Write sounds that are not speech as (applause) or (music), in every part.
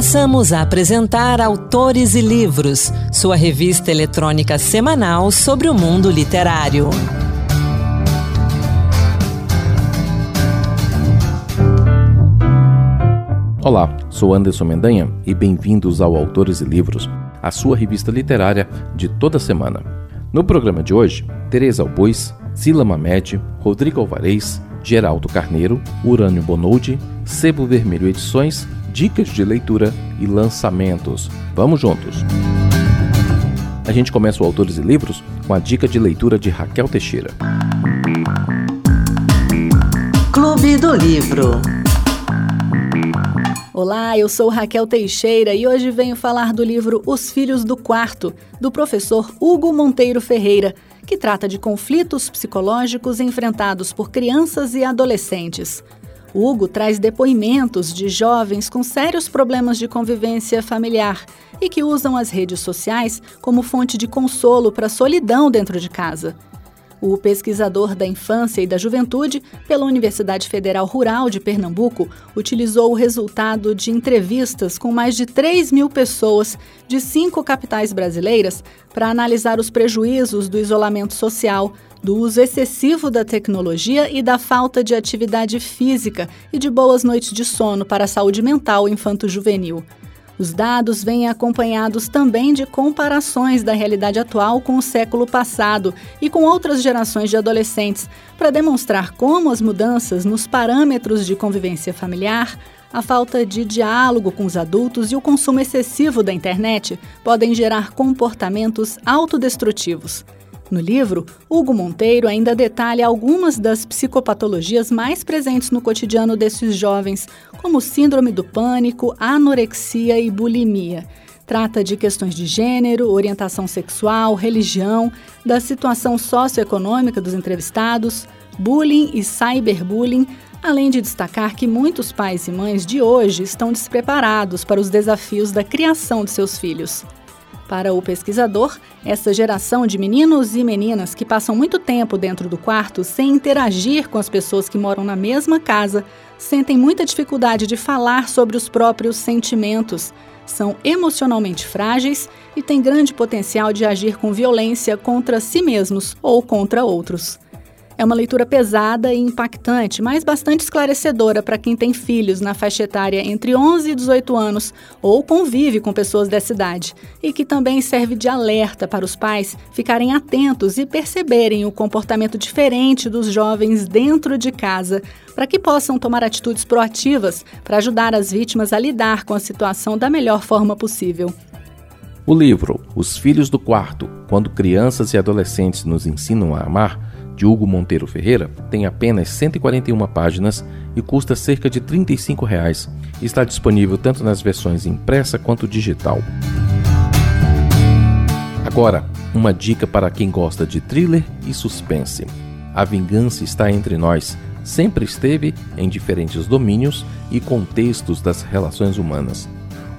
Passamos a apresentar Autores e Livros, sua revista eletrônica semanal sobre o mundo literário. Olá, sou Anderson Mendanha e bem-vindos ao Autores e Livros, a sua revista literária de toda semana. No programa de hoje, Teresa Albois, Sila Mamed, Rodrigo Alvarez, Geraldo Carneiro, Urânio Bonoldi, Sebo Vermelho Edições, dicas de leitura e lançamentos. Vamos juntos! A gente começa o Autores e Livros com a dica de leitura de Raquel Teixeira. Clube do Livro Olá, eu sou Raquel Teixeira e hoje venho falar do livro Os Filhos do Quarto, do professor Hugo Monteiro Ferreira, que trata de conflitos psicológicos enfrentados por crianças e adolescentes. Hugo traz depoimentos de jovens com sérios problemas de convivência familiar e que usam as redes sociais como fonte de consolo para a solidão dentro de casa. O pesquisador da infância e da juventude pela Universidade Federal Rural de Pernambuco utilizou o resultado de entrevistas com mais de 3 mil pessoas de cinco capitais brasileiras para analisar os prejuízos do isolamento social, do uso excessivo da tecnologia e da falta de atividade física e de boas noites de sono para a saúde mental infanto-juvenil. Os dados vêm acompanhados também de comparações da realidade atual com o século passado e com outras gerações de adolescentes, para demonstrar como as mudanças nos parâmetros de convivência familiar, a falta de diálogo com os adultos e o consumo excessivo da internet podem gerar comportamentos autodestrutivos. No livro, Hugo Monteiro ainda detalha algumas das psicopatologias mais presentes no cotidiano desses jovens, como síndrome do pânico, anorexia e bulimia. Trata de questões de gênero, orientação sexual, religião, da situação socioeconômica dos entrevistados, bullying e cyberbullying, além de destacar que muitos pais e mães de hoje estão despreparados para os desafios da criação de seus filhos. Para o pesquisador, essa geração de meninos e meninas que passam muito tempo dentro do quarto sem interagir com as pessoas que moram na mesma casa sentem muita dificuldade de falar sobre os próprios sentimentos, são emocionalmente frágeis e têm grande potencial de agir com violência contra si mesmos ou contra outros. É uma leitura pesada e impactante, mas bastante esclarecedora para quem tem filhos na faixa etária entre 11 e 18 anos ou convive com pessoas dessa idade, e que também serve de alerta para os pais ficarem atentos e perceberem o comportamento diferente dos jovens dentro de casa, para que possam tomar atitudes proativas para ajudar as vítimas a lidar com a situação da melhor forma possível. O livro Os Filhos do Quarto Quando Crianças e Adolescentes Nos Ensinam a Amar de Hugo Monteiro Ferreira, tem apenas 141 páginas e custa cerca de 35 reais. Está disponível tanto nas versões impressa quanto digital. Agora, uma dica para quem gosta de thriller e suspense. A vingança está entre nós. Sempre esteve em diferentes domínios e contextos das relações humanas.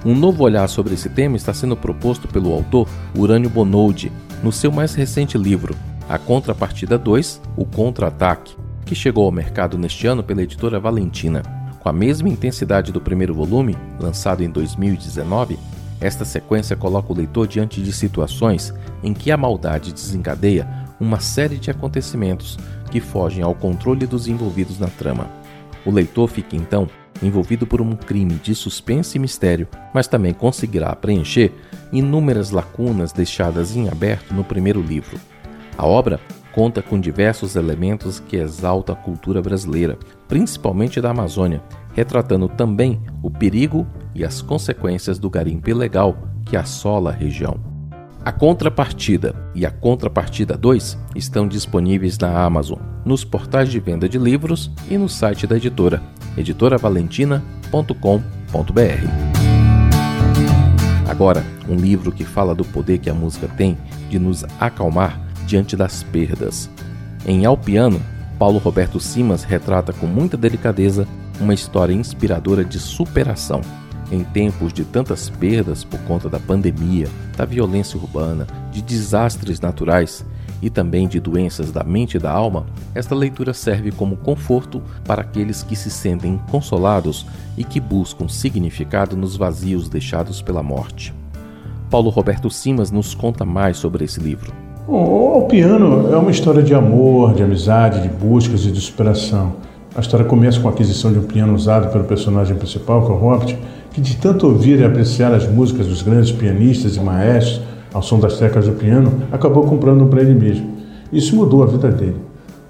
Um novo olhar sobre esse tema está sendo proposto pelo autor Urânio Bonoldi no seu mais recente livro, a Contrapartida 2, O Contra-Ataque, que chegou ao mercado neste ano pela editora Valentina. Com a mesma intensidade do primeiro volume, lançado em 2019, esta sequência coloca o leitor diante de situações em que a maldade desencadeia uma série de acontecimentos que fogem ao controle dos envolvidos na trama. O leitor fica então envolvido por um crime de suspense e mistério, mas também conseguirá preencher inúmeras lacunas deixadas em aberto no primeiro livro. A obra conta com diversos elementos que exaltam a cultura brasileira, principalmente da Amazônia, retratando também o perigo e as consequências do garimpo ilegal que assola a região. A Contrapartida e a Contrapartida 2 estão disponíveis na Amazon, nos portais de venda de livros e no site da editora, editoravalentina.com.br. Agora, um livro que fala do poder que a música tem de nos acalmar diante das perdas. Em Ao Piano, Paulo Roberto Simas retrata com muita delicadeza uma história inspiradora de superação. Em tempos de tantas perdas por conta da pandemia, da violência urbana, de desastres naturais, e também de doenças da mente e da alma, esta leitura serve como conforto para aqueles que se sentem consolados e que buscam significado nos vazios deixados pela morte. Paulo Roberto Simas nos conta mais sobre esse livro. O piano é uma história de amor, de amizade, de buscas e de superação. A história começa com a aquisição de um piano usado pelo personagem principal, que é o Robert, que de tanto ouvir e apreciar as músicas dos grandes pianistas e maestros ao som das teclas do piano, acabou comprando um para ele mesmo. Isso mudou a vida dele.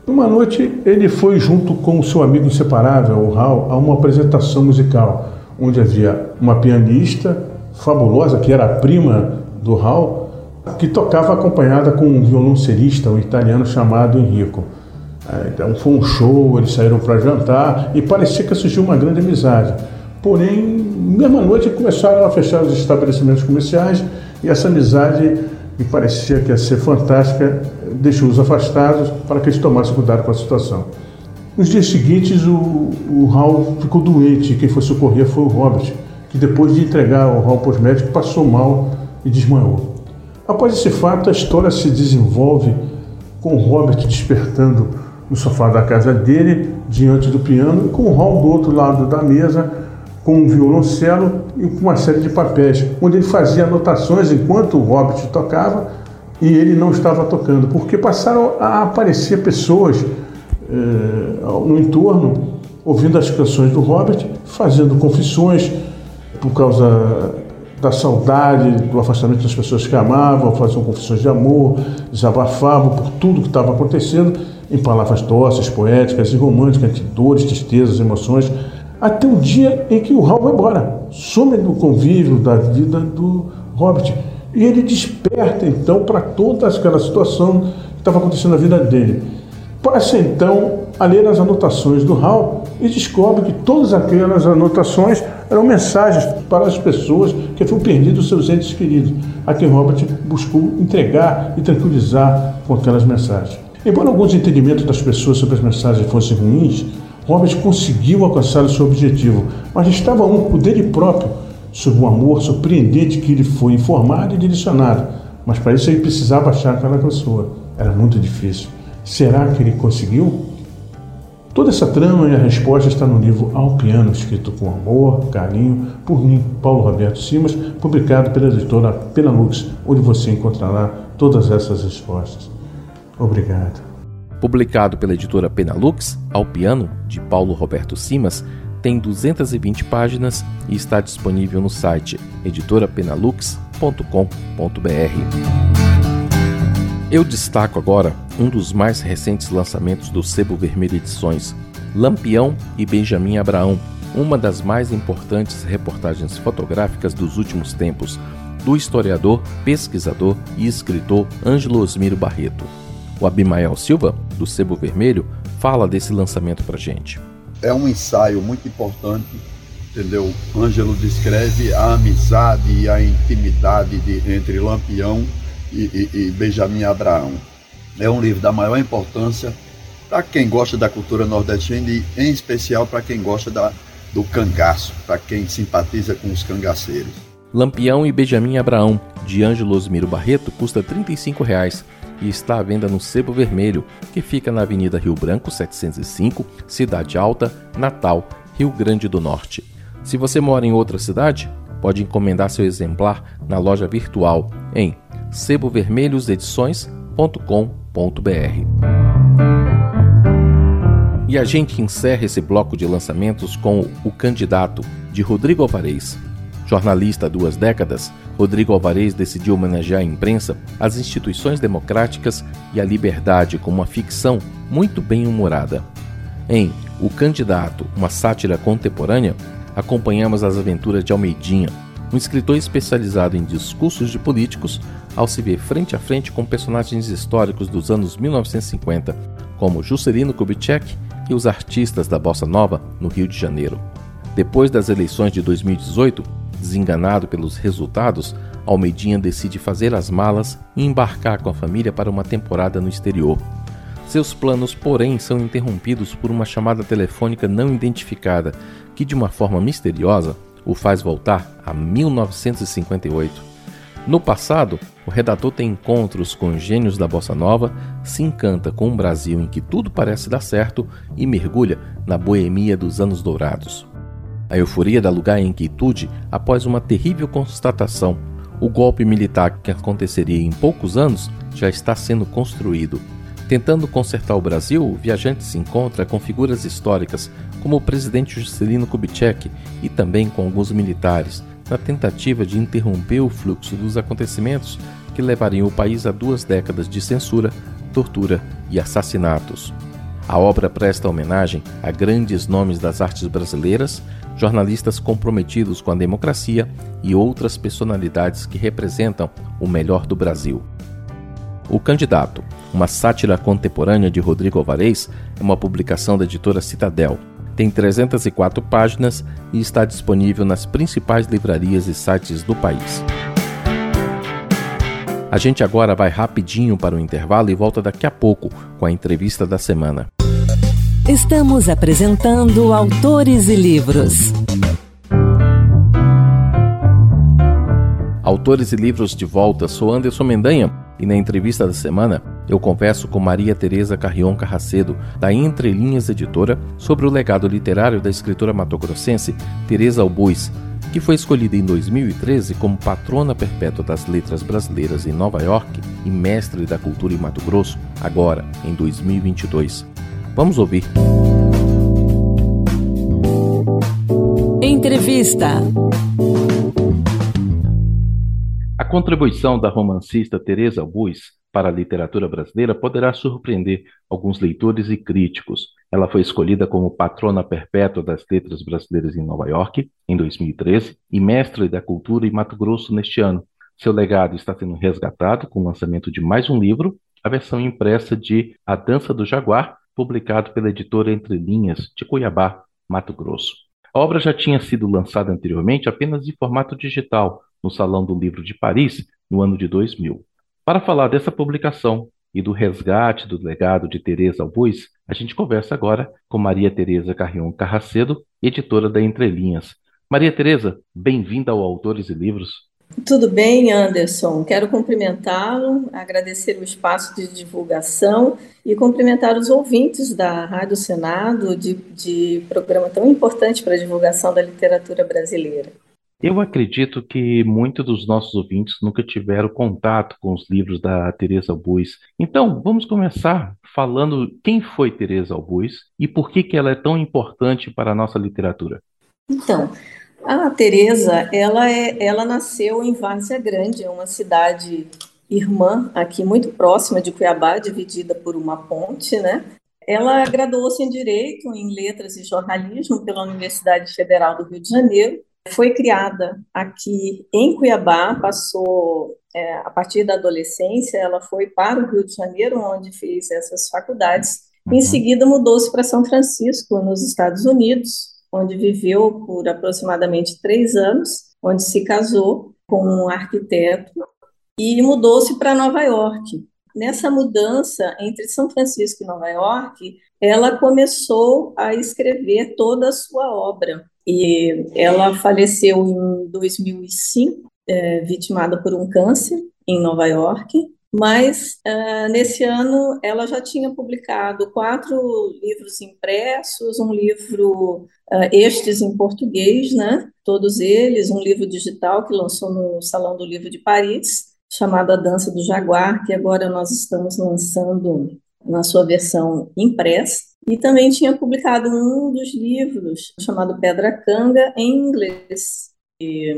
Uma noite, ele foi junto com o seu amigo inseparável, o Hal, a uma apresentação musical, onde havia uma pianista fabulosa, que era a prima do Hal, que tocava acompanhada com um violoncelista, um italiano chamado Enrico. É, então foi um show, eles saíram para jantar e parecia que surgiu uma grande amizade. Porém, mesma noite começaram a fechar os estabelecimentos comerciais e essa amizade, que parecia que ia ser fantástica, deixou-os afastados para que eles tomassem cuidado com a situação. Nos dias seguintes, o, o Raul ficou doente e quem foi socorrer foi o Robert, que depois de entregar o Raul para os médicos passou mal e desmaiou. Após esse fato, a história se desenvolve com Robert despertando no sofá da casa dele, diante do piano, e com o Raul do outro lado da mesa, com um violoncelo e com uma série de papéis, onde ele fazia anotações enquanto o Robert tocava e ele não estava tocando, porque passaram a aparecer pessoas eh, no entorno ouvindo as canções do Robert, fazendo confissões por causa da saudade, do afastamento das pessoas que amavam, faziam confissões de amor, desabafavam por tudo que estava acontecendo, em palavras doces, poéticas e românticas, de dores, tristezas, emoções, até o dia em que o Hal vai embora, some do convívio, da vida do Robert. E ele desperta então para toda aquela situação que estava acontecendo na vida dele. Passa então a ler as anotações do Hal e descobre que todas aquelas anotações eram mensagens para as pessoas que haviam perdido seus entes queridos, a quem Robert buscou entregar e tranquilizar com aquelas mensagens. Embora alguns entendimentos das pessoas sobre as mensagens fossem ruins, Robert conseguiu alcançar o seu objetivo, mas estava um, o dele próprio, sob um amor surpreendente que ele foi informado e direcionado. Mas para isso ele precisava achar aquela pessoa. Era muito difícil. Será que ele conseguiu? Toda essa trama e a resposta está no livro Ao Piano, escrito com amor, carinho, por mim, Paulo Roberto Simas, publicado pela editora Penalux, onde você encontrará todas essas respostas. Obrigado. Publicado pela editora Penalux, Ao Piano, de Paulo Roberto Simas, tem 220 páginas e está disponível no site editorapenalux.com.br. Eu destaco agora um dos mais recentes lançamentos do Sebo Vermelho Edições, Lampião e Benjamin Abraão, uma das mais importantes reportagens fotográficas dos últimos tempos, do historiador, pesquisador e escritor Ângelo Osmiro Barreto. O Abimael Silva, do Sebo Vermelho, fala desse lançamento para gente. É um ensaio muito importante, entendeu? Ângelo descreve a amizade e a intimidade de, entre Lampião e, e, e Benjamin Abraão. É um livro da maior importância para quem gosta da cultura nordestina e, em especial, para quem gosta da, do cangaço, para quem simpatiza com os cangaceiros. Lampião e Benjamin Abraão, de Ângelo Osmiro Barreto, custa 35 reais e está à venda no Sebo Vermelho, que fica na Avenida Rio Branco 705, Cidade Alta, Natal, Rio Grande do Norte. Se você mora em outra cidade, pode encomendar seu exemplar na loja virtual em sebovermelhosedições.com.br. E a gente encerra esse bloco de lançamentos com O Candidato, de Rodrigo Alvarez. Jornalista há duas décadas, Rodrigo Alvarez decidiu homenagear a imprensa, as instituições democráticas e a liberdade com uma ficção muito bem humorada. Em O Candidato, uma sátira contemporânea, acompanhamos as aventuras de Almeidinha, um escritor especializado em discursos de políticos, ao se ver frente a frente com personagens históricos dos anos 1950, como Juscelino Kubitschek e os artistas da bossa nova no Rio de Janeiro. Depois das eleições de 2018, Desenganado pelos resultados, Almeidinha decide fazer as malas e embarcar com a família para uma temporada no exterior. Seus planos, porém, são interrompidos por uma chamada telefônica não identificada que, de uma forma misteriosa, o faz voltar a 1958. No passado, o redator tem encontros com gênios da bossa nova, se encanta com um Brasil em que tudo parece dar certo e mergulha na boemia dos anos dourados. A euforia dá lugar à inquietude após uma terrível constatação. O golpe militar que aconteceria em poucos anos já está sendo construído. Tentando consertar o Brasil, o viajante se encontra com figuras históricas como o presidente Juscelino Kubitschek e também com alguns militares, na tentativa de interromper o fluxo dos acontecimentos que levariam o país a duas décadas de censura, tortura e assassinatos. A obra presta homenagem a grandes nomes das artes brasileiras, jornalistas comprometidos com a democracia e outras personalidades que representam o melhor do Brasil. O Candidato, uma sátira contemporânea de Rodrigo Alvarez, é uma publicação da editora Citadel tem 304 páginas e está disponível nas principais livrarias e sites do país. A gente agora vai rapidinho para o intervalo e volta daqui a pouco com a entrevista da semana. Estamos apresentando Autores e Livros. Autores e Livros de volta, sou Anderson Mendanha e na entrevista da semana eu converso com Maria Tereza Carrion Carracedo, da Entre Linhas Editora, sobre o legado literário da escritora matogrossense Tereza Albuis, que foi escolhida em 2013 como patrona perpétua das letras brasileiras em Nova York e mestre da cultura em Mato Grosso, agora em 2022. Vamos ouvir. Entrevista. A contribuição da romancista Teresa Albuis para a literatura brasileira poderá surpreender alguns leitores e críticos. Ela foi escolhida como patrona perpétua das letras brasileiras em Nova York, em 2013, e mestre da cultura em Mato Grosso neste ano. Seu legado está sendo resgatado com o lançamento de mais um livro, a versão impressa de A Dança do Jaguar, publicado pela editora Entre Linhas, de Cuiabá, Mato Grosso. A obra já tinha sido lançada anteriormente apenas em formato digital, no Salão do Livro de Paris, no ano de 2000. Para falar dessa publicação e do resgate do legado de Teresa Albuiz, a gente conversa agora com Maria Tereza Carrion Carracedo, editora da Entrelinhas. Maria Tereza, bem-vinda ao Autores e Livros. Tudo bem, Anderson. Quero cumprimentá-lo, agradecer o espaço de divulgação e cumprimentar os ouvintes da Rádio Senado, de, de programa tão importante para a divulgação da literatura brasileira. Eu acredito que muitos dos nossos ouvintes nunca tiveram contato com os livros da Teresa Albuiz. Então, vamos começar falando quem foi Teresa Albuiz e por que, que ela é tão importante para a nossa literatura. Então, a Teresa, ela, é, ela nasceu em Várzea Grande, é uma cidade irmã aqui muito próxima de Cuiabá, dividida por uma ponte, né? Ela graduou-se em Direito, em Letras e Jornalismo pela Universidade Federal do Rio de Janeiro foi criada aqui em Cuiabá, passou é, a partir da adolescência, ela foi para o Rio de Janeiro, onde fez essas faculdades. Uhum. Em seguida, mudou-se para São Francisco, nos Estados Unidos, onde viveu por aproximadamente três anos, onde se casou com um arquiteto e mudou-se para Nova York. Nessa mudança entre São Francisco e Nova York, ela começou a escrever toda a sua obra. E ela faleceu em 2005, é, vitimada por um câncer em Nova York. Mas uh, nesse ano ela já tinha publicado quatro livros impressos, um livro uh, estes em português, né? Todos eles, um livro digital que lançou no Salão do Livro de Paris, chamado A Dança do Jaguar, que agora nós estamos lançando na sua versão impressa. E também tinha publicado um dos livros, chamado Pedra Canga, em inglês. E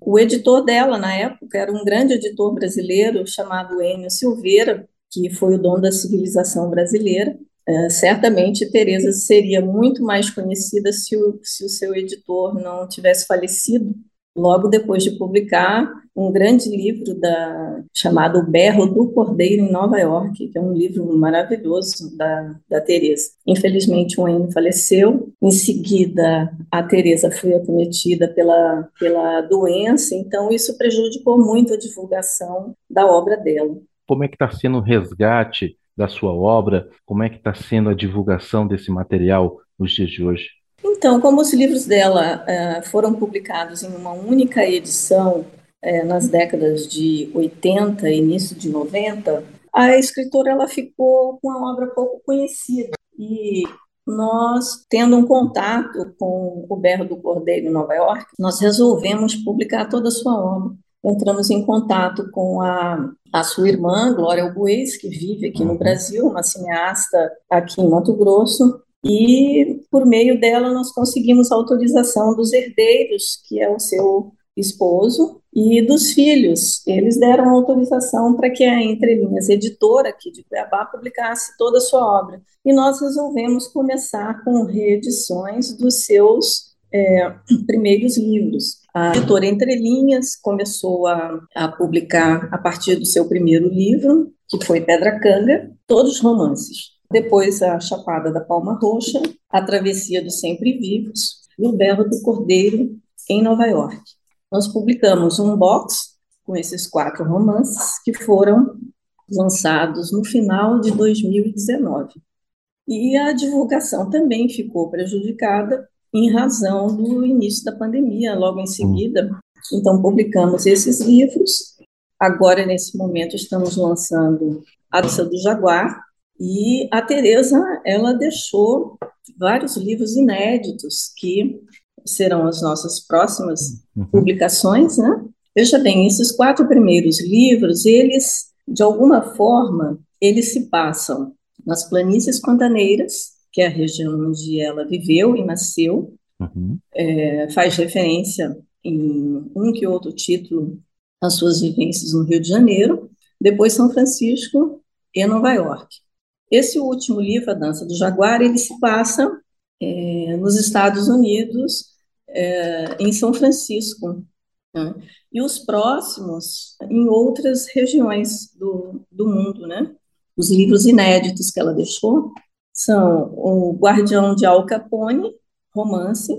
o editor dela, na época, era um grande editor brasileiro chamado Enio Silveira, que foi o dono da civilização brasileira. É, certamente, Teresa seria muito mais conhecida se o, se o seu editor não tivesse falecido, logo depois de publicar um grande livro da, chamado O Berro do Cordeiro em Nova York, que é um livro maravilhoso da, da Teresa. Infelizmente, o Enio faleceu. Em seguida, a Teresa foi acometida pela, pela doença, então isso prejudicou muito a divulgação da obra dela. Como é que está sendo o resgate da sua obra? Como é que está sendo a divulgação desse material nos dias de hoje? Então, como os livros dela uh, foram publicados em uma única edição é, nas décadas de 80 e início de 90, a escritora ela ficou com a obra pouco conhecida. E nós, tendo um contato com o Berro do Cordeiro em Nova York, nós resolvemos publicar toda a sua obra. Entramos em contato com a, a sua irmã, Glória Albuez, que vive aqui no uhum. Brasil, uma cineasta aqui em Mato Grosso, e por meio dela nós conseguimos a autorização dos herdeiros, que é o seu esposo, e dos filhos. Eles deram autorização para que a Entrelinhas Editora aqui de Cuiabá publicasse toda a sua obra. E nós resolvemos começar com reedições dos seus é, (clears throat) primeiros livros. A editora Entrelinhas começou a, a publicar a partir do seu primeiro livro, que foi Pedra Canga, todos romances. Depois a Chapada da Palma Roxa, A Travessia dos Sempre Vivos e O Berro do Cordeiro em Nova York nós publicamos um box com esses quatro romances que foram lançados no final de 2019. E a divulgação também ficou prejudicada em razão do início da pandemia, logo em seguida. Então, publicamos esses livros. Agora, nesse momento, estamos lançando A Dança do Jaguar. E a Tereza, ela deixou vários livros inéditos que serão as nossas próximas uhum. publicações, né? Veja bem, esses quatro primeiros livros, eles, de alguma forma, eles se passam nas planícies pantaneiras, que é a região onde ela viveu e nasceu, uhum. é, faz referência em um que outro título às suas vivências no Rio de Janeiro, depois São Francisco e Nova York. Esse último livro, A Dança do Jaguar, ele se passa é, nos Estados Unidos, é, em São Francisco. Né? E os próximos em outras regiões do, do mundo. Né? Os livros inéditos que ela deixou são O Guardião de Al Capone, romance,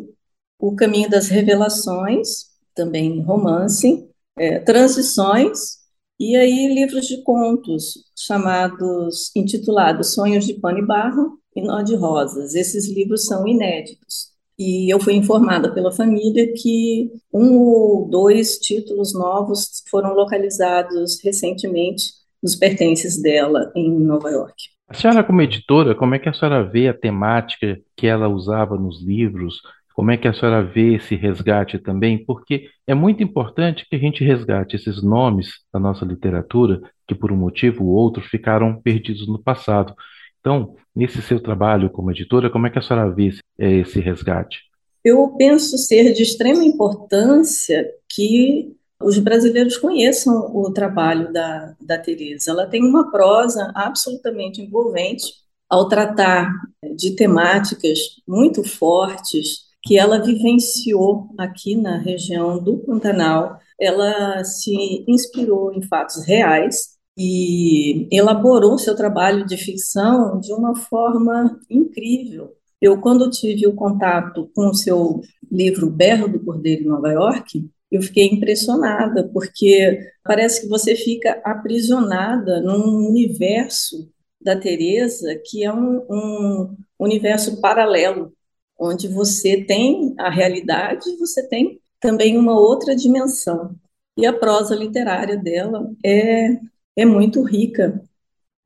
O Caminho das Revelações, também romance, é, Transições, e aí livros de contos chamados, intitulados Sonhos de Pano e Barro e Nó de Rosas. Esses livros são inéditos. E eu fui informada pela família que um ou dois títulos novos foram localizados recentemente nos pertences dela em Nova York. A senhora, como editora, como é que a senhora vê a temática que ela usava nos livros? Como é que a senhora vê esse resgate também? Porque é muito importante que a gente resgate esses nomes da nossa literatura que, por um motivo ou outro, ficaram perdidos no passado. Então, nesse seu trabalho como editora, como é que a senhora vê esse resgate? Eu penso ser de extrema importância que os brasileiros conheçam o trabalho da, da Teresa. Ela tem uma prosa absolutamente envolvente ao tratar de temáticas muito fortes que ela vivenciou aqui na região do Pantanal. Ela se inspirou em fatos reais e elaborou seu trabalho de ficção de uma forma incrível. Eu, quando tive o contato com o seu livro Berro do Cordeiro em Nova York, eu fiquei impressionada, porque parece que você fica aprisionada num universo da Teresa que é um, um universo paralelo, onde você tem a realidade você tem também uma outra dimensão. E a prosa literária dela é é muito rica.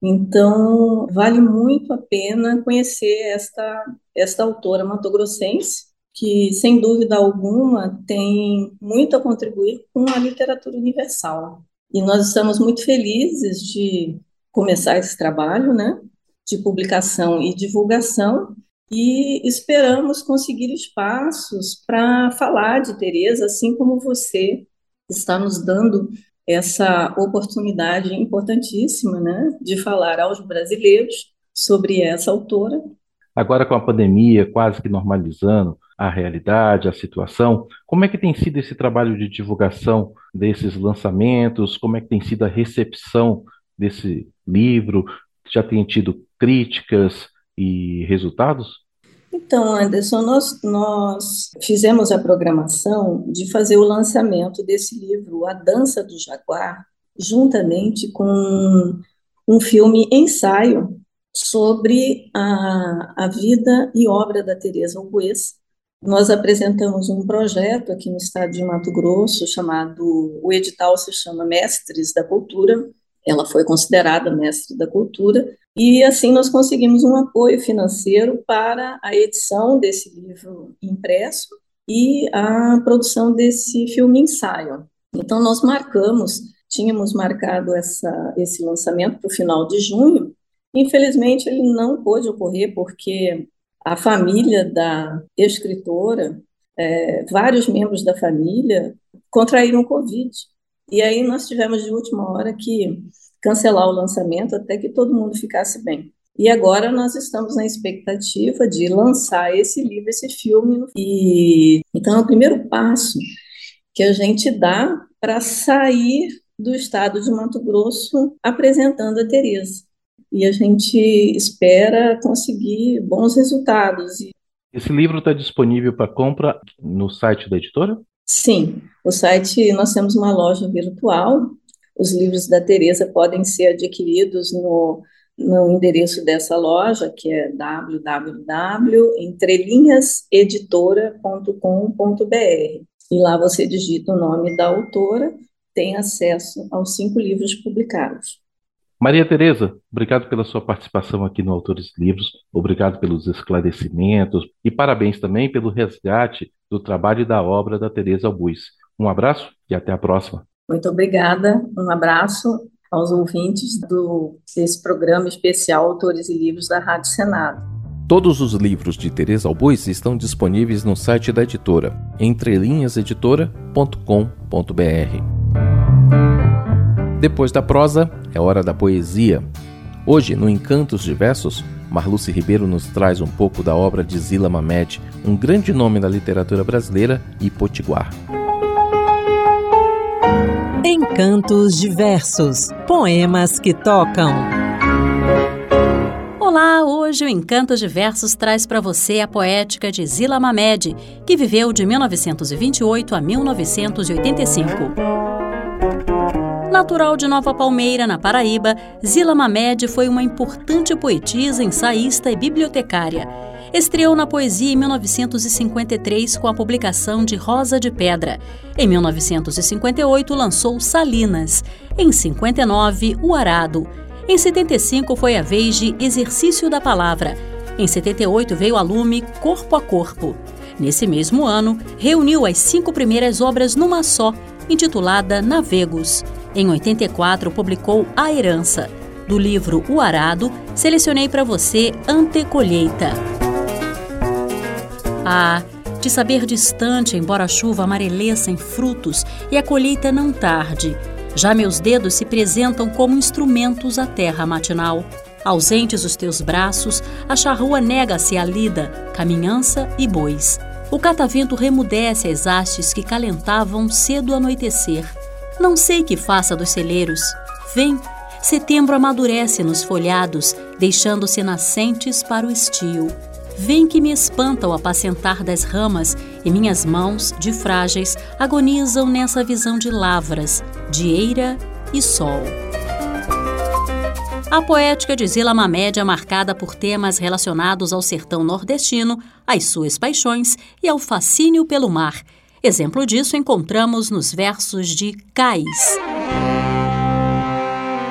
Então, vale muito a pena conhecer esta, esta autora matogrossense, que, sem dúvida alguma, tem muito a contribuir com a literatura universal. E nós estamos muito felizes de começar esse trabalho, né, de publicação e divulgação, e esperamos conseguir espaços para falar de Teresa, assim como você está nos dando essa oportunidade importantíssima né, de falar aos brasileiros sobre essa autora. Agora, com a pandemia quase que normalizando a realidade, a situação, como é que tem sido esse trabalho de divulgação desses lançamentos? Como é que tem sido a recepção desse livro? Já tem tido críticas e resultados? Então, Anderson, nós, nós fizemos a programação de fazer o lançamento desse livro, A Dança do Jaguar, juntamente com um filme ensaio sobre a, a vida e obra da Teresa Albuez, nós apresentamos um projeto aqui no estado de Mato Grosso chamado, o edital se chama Mestres da Cultura, ela foi considerada mestre da cultura, e assim nós conseguimos um apoio financeiro para a edição desse livro impresso e a produção desse filme ensaio. Então nós marcamos, tínhamos marcado essa, esse lançamento para o final de junho, infelizmente ele não pôde ocorrer porque a família da escritora, é, vários membros da família contraíram Covid. E aí nós tivemos de última hora que cancelar o lançamento até que todo mundo ficasse bem. E agora nós estamos na expectativa de lançar esse livro, esse filme. E então é o primeiro passo que a gente dá para sair do estado de Mato Grosso apresentando a Tereza e a gente espera conseguir bons resultados. Esse livro está disponível para compra no site da editora? Sim, o site, nós temos uma loja virtual, os livros da Teresa podem ser adquiridos no, no endereço dessa loja, que é www.entrelinhaseditora.com.br. E lá você digita o nome da autora, tem acesso aos cinco livros publicados. Maria Tereza, obrigado pela sua participação aqui no Autores Livros, obrigado pelos esclarecimentos e parabéns também pelo resgate do trabalho e da obra da Tereza Albuiz. Um abraço e até a próxima. Muito obrigada, um abraço aos ouvintes do, desse programa especial Autores e Livros da Rádio Senado. Todos os livros de Tereza Albuiz estão disponíveis no site da editora, entrelinhaseditora.com.br. Depois da prosa, é hora da poesia. Hoje, no Encantos Diversos, Marluce Ribeiro nos traz um pouco da obra de Zila Mamed, um grande nome da literatura brasileira e potiguar. Encantos Diversos Poemas que tocam. Olá, hoje o Encantos Diversos traz para você a poética de Zila Mamed, que viveu de 1928 a 1985. Natural de Nova Palmeira, na Paraíba, Zila Mamed foi uma importante poetisa, ensaísta e bibliotecária. Estreou na poesia em 1953 com a publicação de Rosa de Pedra. Em 1958 lançou Salinas. Em 59, O Arado. Em 75 foi a vez de Exercício da Palavra. Em 78 veio a lume Corpo a Corpo. Nesse mesmo ano, reuniu as cinco primeiras obras numa só, intitulada Navegos. Em 84, publicou A Herança. Do livro O Arado, selecionei para você Antecolheita. Ah, de saber distante, embora a chuva amareleça em frutos e a colheita não tarde, já meus dedos se apresentam como instrumentos à terra matinal. Ausentes os teus braços, a charrua nega-se a lida, caminhança e bois. O catavento remudece as hastes que calentavam cedo anoitecer. Não sei que faça dos celeiros. Vem, setembro amadurece nos folhados, deixando-se nascentes para o estio. Vem que me espanta o apacentar das ramas e minhas mãos, de frágeis, agonizam nessa visão de lavras, de eira e sol. A poética de Zila Mamed é marcada por temas relacionados ao sertão nordestino, às suas paixões e ao fascínio pelo mar, Exemplo disso encontramos nos versos de Cais.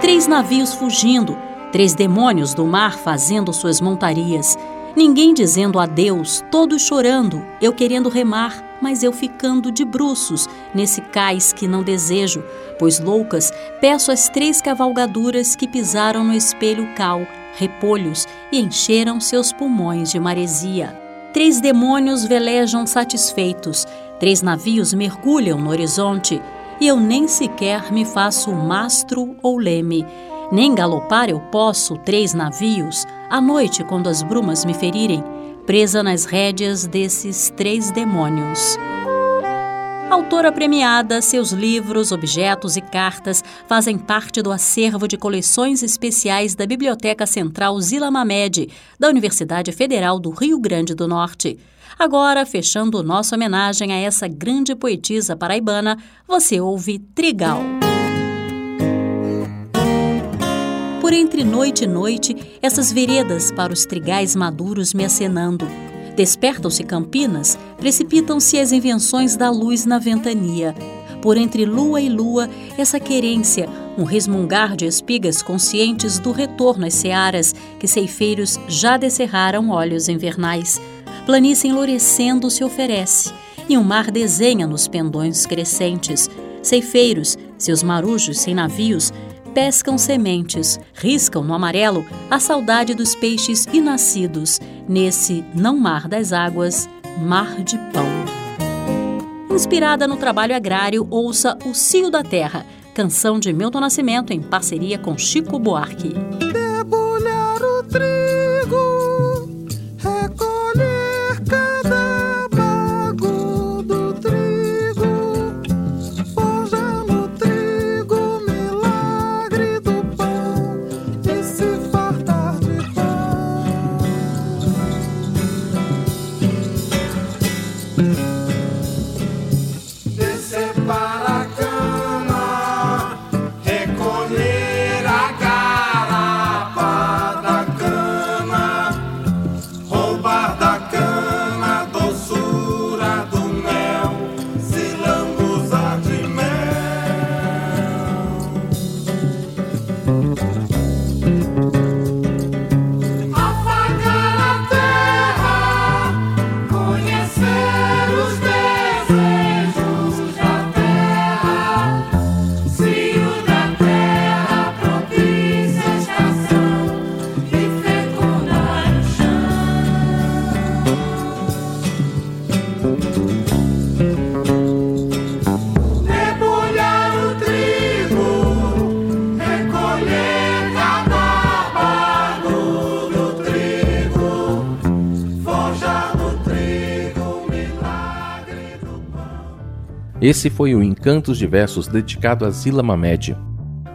Três navios fugindo, três demônios do mar fazendo suas montarias, ninguém dizendo adeus, todos chorando, eu querendo remar, mas eu ficando de bruços nesse cais que não desejo, pois loucas peço as três cavalgaduras que pisaram no espelho cal, repolhos e encheram seus pulmões de maresia. Três demônios velejam satisfeitos, Três navios mergulham no horizonte e eu nem sequer me faço mastro ou leme. Nem galopar eu posso três navios, à noite, quando as brumas me ferirem, presa nas rédeas desses três demônios. Autora premiada, seus livros, objetos e cartas fazem parte do acervo de coleções especiais da Biblioteca Central Zila Mamed, da Universidade Federal do Rio Grande do Norte. Agora, fechando nossa homenagem a essa grande poetisa paraibana, você ouve Trigal. Por entre noite e noite, essas veredas para os trigais maduros me acenando. Despertam-se campinas, precipitam-se as invenções da luz na ventania. Por entre lua e lua, essa querência, um resmungar de espigas conscientes do retorno às searas que ceifeiros já descerraram olhos invernais. Planície enlourecendo se oferece, e o mar desenha nos pendões crescentes. Ceifeiros, seus marujos sem navios, pescam sementes, riscam no amarelo a saudade dos peixes inascidos, nesse não mar das águas, mar de pão. Inspirada no trabalho agrário, ouça O Cio da Terra, canção de Milton Nascimento em parceria com Chico Buarque. Debulhar o trigo Esse foi o Encantos de Versos dedicado a Zila Mamed.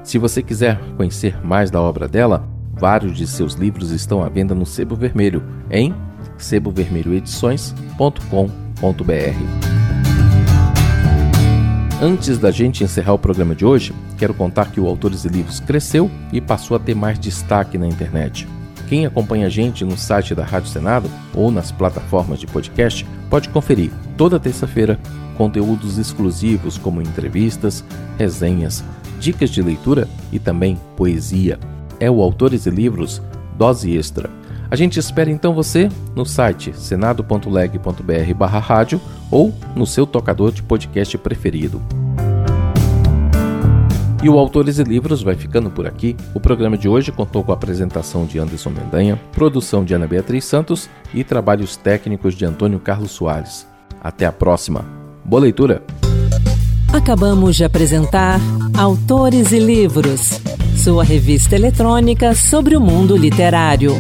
Se você quiser conhecer mais da obra dela, vários de seus livros estão à venda no Sebo Vermelho em sebovermelhoedições.com.br. Antes da gente encerrar o programa de hoje, quero contar que o Autores e Livros cresceu e passou a ter mais destaque na internet. Quem acompanha a gente no site da Rádio Senado ou nas plataformas de podcast pode conferir toda terça-feira conteúdos exclusivos como entrevistas, resenhas, dicas de leitura e também poesia. É o Autores e Livros Dose Extra. A gente espera então você no site senado.leg.br/rádio ou no seu tocador de podcast preferido. E o Autores e Livros vai ficando por aqui. O programa de hoje contou com a apresentação de Anderson Mendanha, produção de Ana Beatriz Santos e trabalhos técnicos de Antônio Carlos Soares. Até a próxima! Boa leitura! Acabamos de apresentar Autores e Livros, sua revista eletrônica sobre o mundo literário.